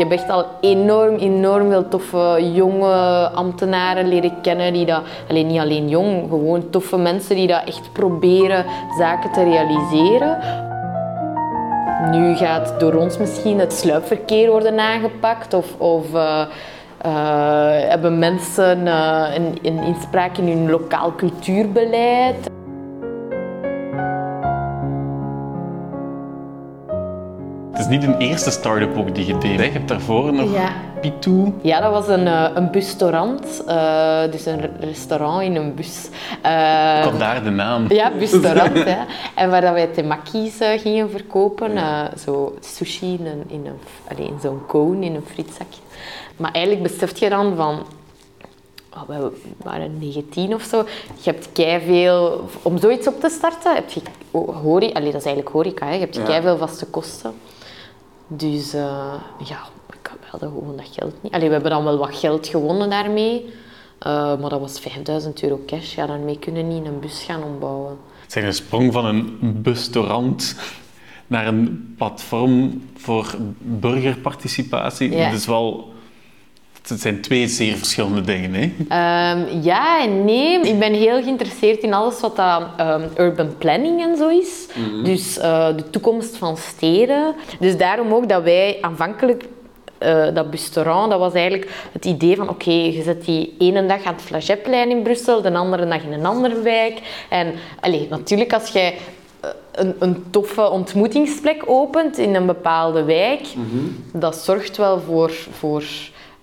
heb echt al enorm, enorm veel toffe jonge ambtenaren leren kennen die dat, alleen niet alleen jong, gewoon toffe mensen die dat echt proberen zaken te realiseren. Nu gaat door ons misschien het sluipverkeer worden aangepakt of, of uh, uh, hebben mensen een, een inspraak in hun lokaal cultuurbeleid. Niet een eerste start-up ook die je deed. Je hebt daarvoor nog ja. Pitou. Ja, dat was een, een busrestaurant. Uh, dus een restaurant in een bus. Uh, Vandaar de naam. Ja, busrestaurant. hè. En waar dat wij temaki's uh, gingen verkopen. zo sushi in, een, in, een, in zo'n cone, in een frietzakje. Maar eigenlijk beseft je dan van... Oh, we waren 19 of zo. Je hebt veel Om zoiets op te starten heb je... Allez, dat is eigenlijk horeca. Hè. Je hebt ja. veel vaste kosten. Dus uh, ja, ik had gewoon dat geld niet. Allee, we hebben dan wel wat geld gewonnen daarmee. Uh, maar dat was 5000 euro cash. Ja, daarmee kunnen we niet een bus gaan ombouwen. Zeg, een sprong van een bustorant naar een platform voor burgerparticipatie. Ja. Dat is wel het zijn twee zeer verschillende dingen, hè? Um, ja en nee. Ik ben heel geïnteresseerd in alles wat dat, um, urban planning en zo is. Mhm. Dus uh, de toekomst van steden. Dus daarom ook dat wij aanvankelijk uh, dat restaurant, dat was eigenlijk het idee van oké, okay, je zet die ene dag aan het Flagetplein in Brussel, de andere dag in een andere wijk. En allez, natuurlijk als jij eh, een, een, toffe ontmoetingsplek opent in een bepaalde wijk, mm dat zorgt wel voor, voor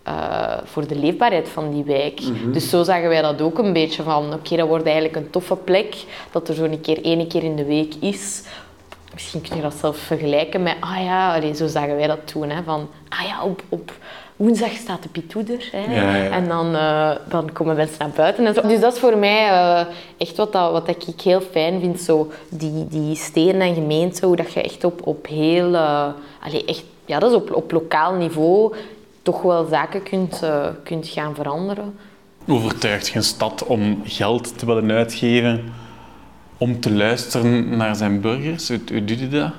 uh, voor de leefbaarheid van die wijk. Mhm. Dus zo zagen wij dat ook een beetje van, oké, dat wordt eigenlijk een toffe plek, dat er zo een keer, één keer in de week is. Misschien kun je dat zelf vergelijken met, ah ja, allee, zo zagen wij dat toen, hè, van, ah ja, op, op woensdag staat de pitoeder. Hè, ja, ja. En dan, uh, dan komen mensen naar buiten. En zo. Dus dat is voor mij uh, echt wat, dat, wat ik heel fijn vind, zo die, die steden en gemeenten, hoe dat je echt op, op heel, uh, echt, ja, dat is op, op lokaal niveau toch wel zaken kunt, uh, kunt gaan veranderen. Overtuigt geen stad om geld te willen uitgeven om te luisteren naar zijn burgers? Hoe, hoe doe je dat?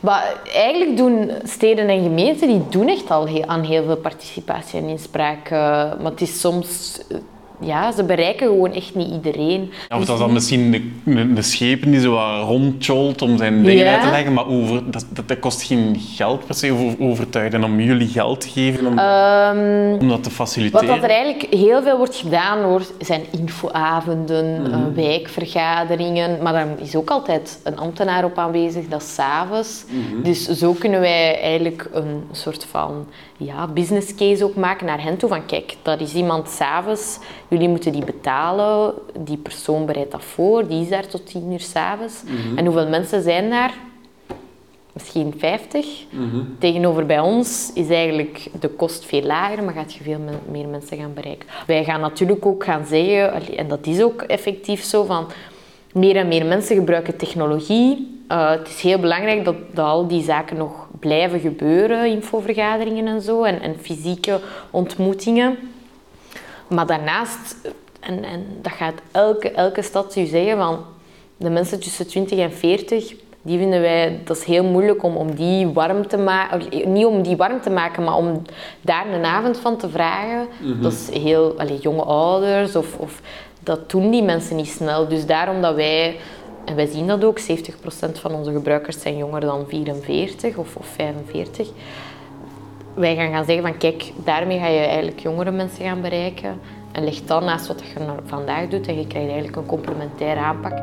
Maar eigenlijk doen steden en gemeenten die doen echt al heel, aan heel veel participatie en inspraak. Uh, maar het is soms ja, ze bereiken gewoon echt niet iedereen. Ja, of dat is dan misschien de, de, schepen die zo wat rondjolt om zijn dingen uit te leggen, maar over, dat, dat, kost geen geld per se overtuigen om jullie geld te geven om, um, om dat te faciliteren. Wat er eigenlijk heel veel wordt gedaan hoor, zijn infoavonden, mm wijkvergaderingen, maar daar is ook altijd een ambtenaar op aanwezig, dat is s'avonds. Mm Dus zo kunnen wij eigenlijk een soort van ja, business case ook maken naar hen toe. Van kijk, dat is iemand s'avonds, jullie moeten die betalen. Die persoon bereidt dat voor, die is daar tot tien uur s'avonds. Mm En hoeveel mensen zijn daar? Misschien 50. Mhm. Tegenover bij ons is eigenlijk de kost veel lager, maar gaat je veel meer mensen gaan bereiken. Wij gaan natuurlijk ook gaan zeggen, en dat is ook effectief zo, van meer en meer mensen gebruiken technologie. Uh, het is heel belangrijk dat, dat al die zaken nog blijven gebeuren, infovergaderingen en zo, en, en fysieke ontmoetingen. Maar daarnaast, en, en dat gaat elke, elke stad u zeggen, van de mensen tussen 20 en 40, die vinden wij, dat is heel moeilijk om, om die warm te maken, niet om die warm te maken, maar om daar een avond van te vragen. Mhm. Dat is heel, allez, jonge ouders, of, of dat doen die mensen niet snel. Dus daarom dat wij en wij zien dat ook, 70% van onze gebruikers zijn jonger dan 44 of, of 45. Wij gaan gaan zeggen van kijk, daarmee ga je eigenlijk jongere mensen gaan bereiken. En leg dan naast wat je vandaag doet en je krijgt eigenlijk een complementaire aanpak.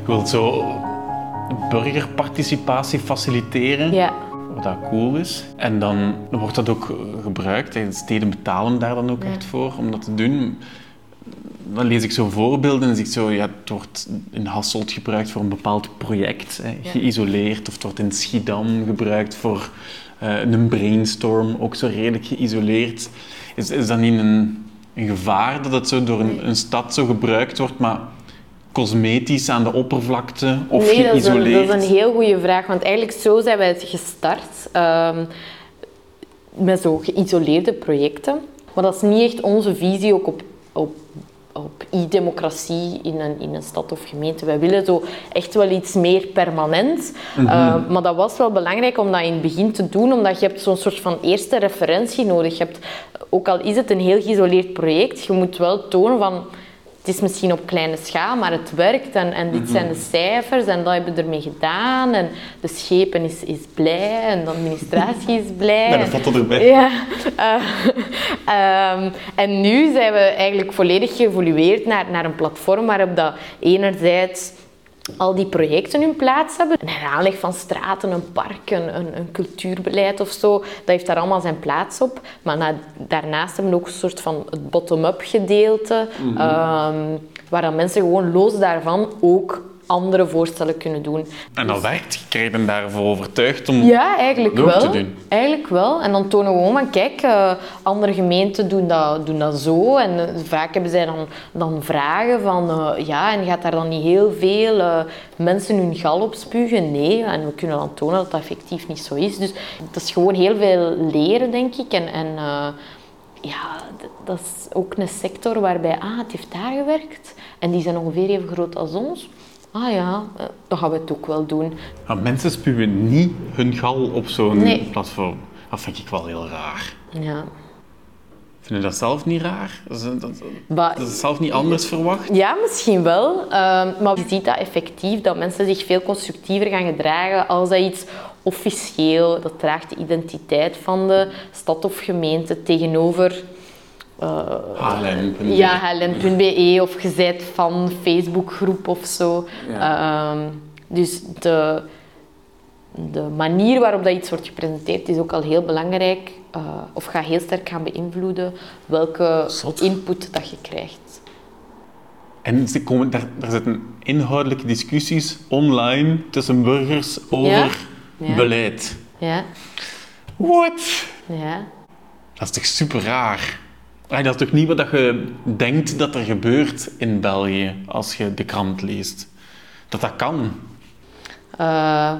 Je wilt zo burgerparticipatie faciliteren. Ja wat dat cool is. En dan wordt dat ook gebruikt. De steden betalen daar dan ook echt voor om dat te doen. Dan lees ik zo voorbeelden en zie ik zo, ja, het wordt in Hasselt gebruikt voor een bepaald project, hè, geïsoleerd. Of het wordt in Schiedam gebruikt voor uh, een brainstorm, ook zo redelijk geïsoleerd. Is, is dat niet een, een gevaar dat het zo door een, een stad zo gebruikt wordt, maar cosmetisch aan de oppervlakte of nee, geïsoleerd? Dat is, een, heel goede vraag, want eigenlijk zo zijn wij gestart um, met zo geïsoleerde projecten. Maar dat is niet echt onze visie ook op, op op e-democratie in een, in een stad of gemeente. Wij willen zo echt wel iets meer permanent. Uh, maar dat was wel belangrijk om dat in het begin te doen, omdat je hebt zo'n soort van eerste referentie nodig. Je hebt, ook al is het een heel geïsoleerd project, je moet wel tonen van het is misschien op kleine schaal, maar het werkt en, en dit zijn de cijfers en dat hebben we ermee gedaan. En de schepen is, is blij en de administratie is blij. Met een foto erbij. Ja. Uh, um, en nu zijn we eigenlijk volledig geëvolueerd naar, naar een platform waarop dat enerzijds al die projecten hun plaats hebben. Een heraanleg van straten, een park, een, een, een, cultuurbeleid of zo, dat heeft daar allemaal zijn plaats op. Maar na, daarnaast hebben we ook een soort van het bottom-up gedeelte, mm -hmm. um, waar dan mensen gewoon los daarvan ook andere voorstellen kunnen doen. En dat werkt? Je krijgt hem daarvoor overtuigd om ja, eigenlijk wel. te doen? Eigenlijk wel. En dan tonen we gewoon van, kijk, uh, andere gemeenten doen dat, doen dat zo. En uh, vaak hebben zij dan, dan vragen van, uh, ja, en gaat daar dan niet heel veel mensen hun gal op spugen? Nee. En we kunnen dan tonen dat dat effectief niet zo is. Dus dat is gewoon heel veel leren, denk ik. En, en ja, dat is ook een sector waarbij, ah, het heeft daar gewerkt. En die zijn ongeveer even groot als ons ah ja, dan gaan we het ook wel doen. Maar mensen spuwen niet hun gal op zo'n nee. platform. Dat vind ik wel heel raar. Ja. Vind je dat zelf niet raar? Dat, dat, dat is zelf niet anders verwacht? Ja, misschien wel. Uh, maar je ziet dat effectief, dat mensen zich veel constructiever gaan gedragen als dat iets officieel, dat draagt de identiteit van de stad of gemeente tegenover uh, HLN.be. Ja, HLN.be of gezet van Facebookgroep of zo. Ja. Uh, dus de, de manier waarop dat iets wordt gepresenteerd is ook al heel belangrijk. Uh, of gaat heel sterk gaan beïnvloeden welke Zot. input dat je krijgt. En ze komen, daar, daar zitten inhoudelijke discussies online tussen burgers over ja. Beleid. Ja. What? Ja. Dat is toch super raar? Dat is toch niet wat je denkt dat er gebeurt in België als je de krant leest? Dat dat kan? Uh,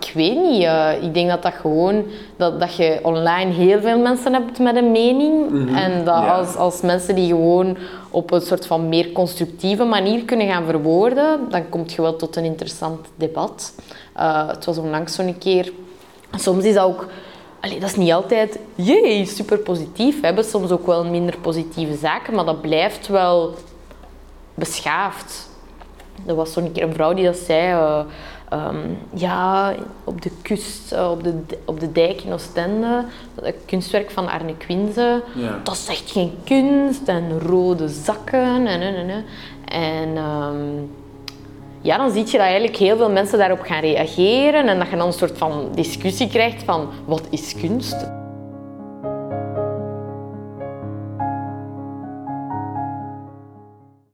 ik weet niet. Uh, ik denk dat dat gewoon... Dat, dat je online heel veel mensen hebt met een mening. Mm -hmm. En dat ja. als, als mensen die gewoon op een soort van meer constructieve manier kunnen gaan verwoorden, dan kom je wel tot een interessant debat. Uh, het was onlangs zo'n keer... Soms is dat ook Allee, dat is niet altijd, jee, super positief. We hebben soms ook wel minder positieve zaken, maar dat blijft wel beschaafd. Er was zo'n keer een vrouw die dat zei. Uh, um, ja, op de kust, uh, op, de, op de dijk in Oostende, het kunstwerk van Arne Quinze. Ja. Dat is echt geen kunst en rode zakken en en en. En um, ja, dan zie je dat eigenlijk heel veel mensen daarop gaan reageren en dat je dan een soort van discussie krijgt van wat is kunst?